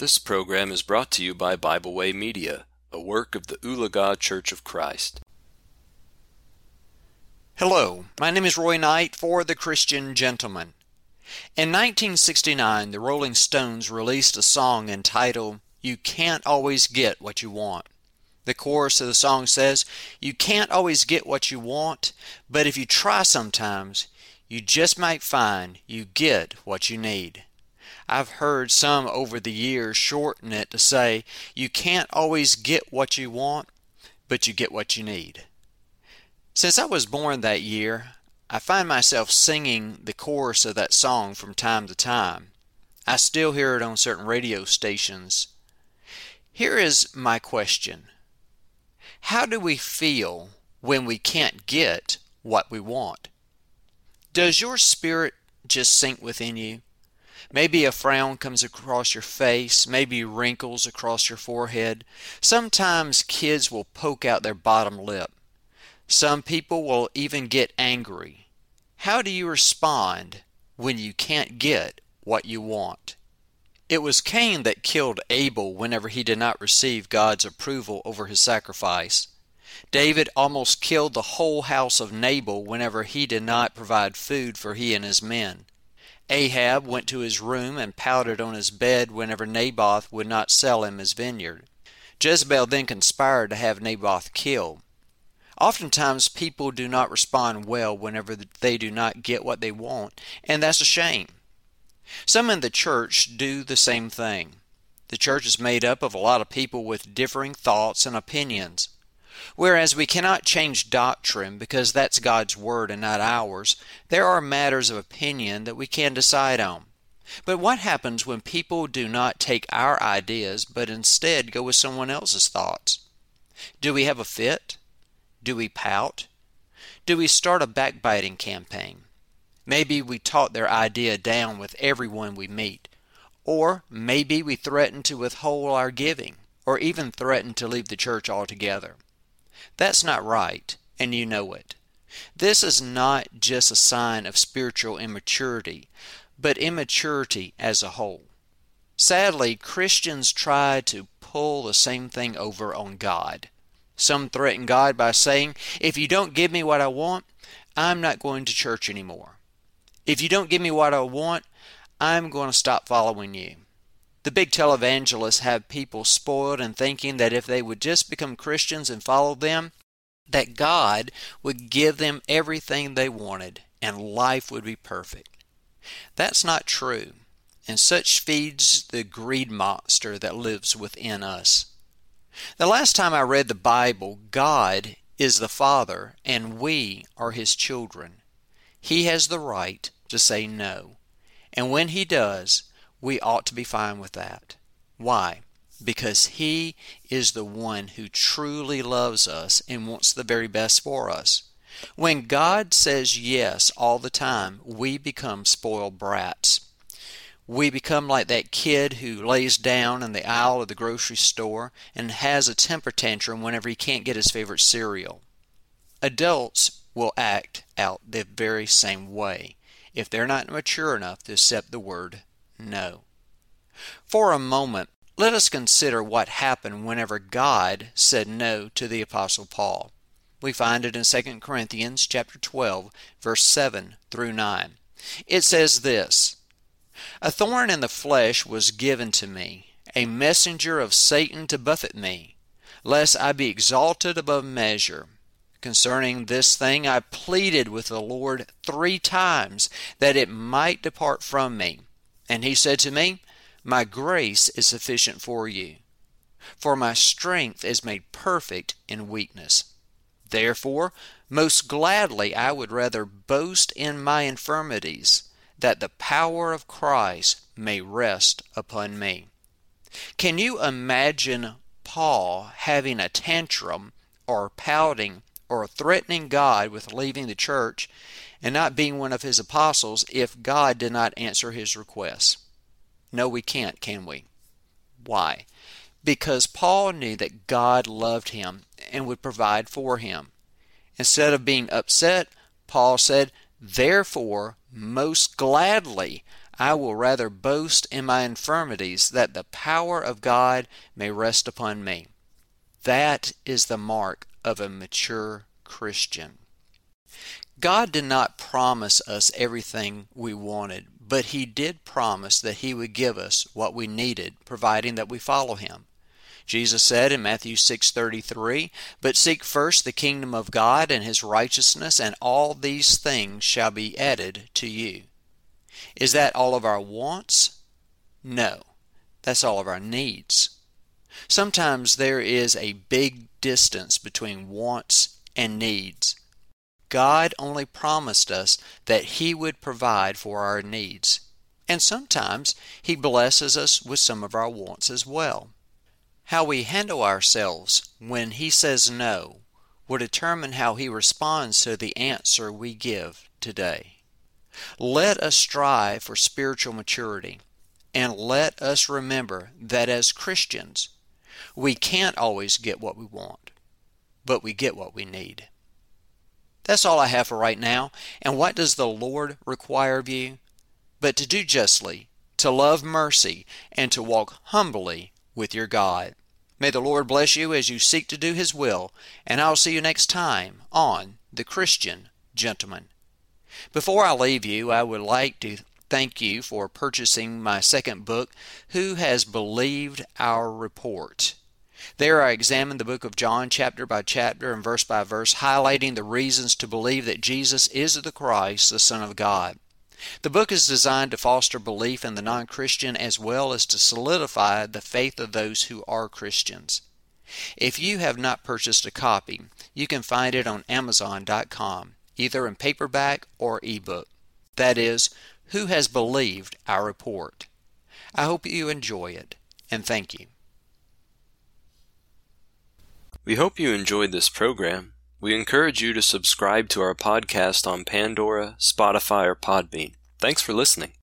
This program is brought to you by Bible Way Media, a work of the Ulaga Church of Christ. Hello, my name is Roy Knight for The Christian Gentleman. In 1969, the Rolling Stones released a song entitled You Can't Always Get What You Want. The chorus of the song says, You can't always get what you want, but if you try sometimes, you just might find you get what you need. I've heard some over the years shorten it to say, you can't always get what you want, but you get what you need. Since I was born that year, I find myself singing the chorus of that song from time to time. I still hear it on certain radio stations. Here is my question How do we feel when we can't get what we want? Does your spirit just sink within you? Maybe a frown comes across your face, maybe wrinkles across your forehead. Sometimes kids will poke out their bottom lip. Some people will even get angry. How do you respond when you can't get what you want? It was Cain that killed Abel whenever he did not receive God's approval over his sacrifice. David almost killed the whole house of Nabal whenever he did not provide food for he and his men. Ahab went to his room and pouted on his bed whenever Naboth would not sell him his vineyard. Jezebel then conspired to have Naboth killed. Oftentimes, people do not respond well whenever they do not get what they want, and that's a shame. Some in the church do the same thing. The church is made up of a lot of people with differing thoughts and opinions. Whereas we cannot change doctrine because that's God's word and not ours, there are matters of opinion that we can decide on. But what happens when people do not take our ideas but instead go with someone else's thoughts? Do we have a fit? Do we pout? Do we start a backbiting campaign? Maybe we talk their idea down with everyone we meet. Or maybe we threaten to withhold our giving, or even threaten to leave the church altogether. That's not right, and you know it. This is not just a sign of spiritual immaturity, but immaturity as a whole. Sadly, Christians try to pull the same thing over on God. Some threaten God by saying, If you don't give me what I want, I'm not going to church anymore. If you don't give me what I want, I'm going to stop following you. The big televangelists have people spoiled and thinking that if they would just become Christians and follow them, that God would give them everything they wanted and life would be perfect. That's not true, and such feeds the greed monster that lives within us. The last time I read the Bible, God is the Father and we are His children. He has the right to say no, and when He does, we ought to be fine with that. Why? Because He is the one who truly loves us and wants the very best for us. When God says yes all the time, we become spoiled brats. We become like that kid who lays down in the aisle of the grocery store and has a temper tantrum whenever he can't get his favorite cereal. Adults will act out the very same way if they're not mature enough to accept the word no. For a moment, let us consider what happened whenever God said no to the apostle Paul. We find it in 2 Corinthians chapter 12, verse 7 through 9. It says this, A thorn in the flesh was given to me, a messenger of Satan to buffet me, lest I be exalted above measure. Concerning this thing I pleaded with the Lord three times that it might depart from me. And he said to me, My grace is sufficient for you, for my strength is made perfect in weakness. Therefore, most gladly I would rather boast in my infirmities, that the power of Christ may rest upon me. Can you imagine Paul having a tantrum or pouting or threatening God with leaving the church and not being one of his apostles if God did not answer his requests. No, we can't, can we? Why? Because Paul knew that God loved him and would provide for him. Instead of being upset, Paul said, Therefore, most gladly, I will rather boast in my infirmities, that the power of God may rest upon me. That is the mark of a mature Christian. God did not promise us everything we wanted, but He did promise that He would give us what we needed, providing that we follow Him. Jesus said in Matthew 6:33, "But seek first the kingdom of God and his righteousness, and all these things shall be added to you." Is that all of our wants? No. That's all of our needs. Sometimes there is a big distance between wants and needs. God only promised us that He would provide for our needs. And sometimes He blesses us with some of our wants as well. How we handle ourselves when He says no will determine how He responds to the answer we give today. Let us strive for spiritual maturity, and let us remember that as Christians, we can't always get what we want, but we get what we need. That's all I have for right now. And what does the Lord require of you? But to do justly, to love mercy, and to walk humbly with your God. May the Lord bless you as you seek to do His will, and I'll see you next time on The Christian Gentleman. Before I leave you, I would like to thank you for purchasing my second book, Who Has Believed Our Report? There I examine the book of John chapter by chapter and verse by verse, highlighting the reasons to believe that Jesus is the Christ, the Son of God. The book is designed to foster belief in the non Christian as well as to solidify the faith of those who are Christians. If you have not purchased a copy, you can find it on Amazon.com, either in paperback or ebook. That is, Who Has Believed Our Report? I hope you enjoy it, and thank you. We hope you enjoyed this program. We encourage you to subscribe to our podcast on Pandora, Spotify, or Podbean. Thanks for listening.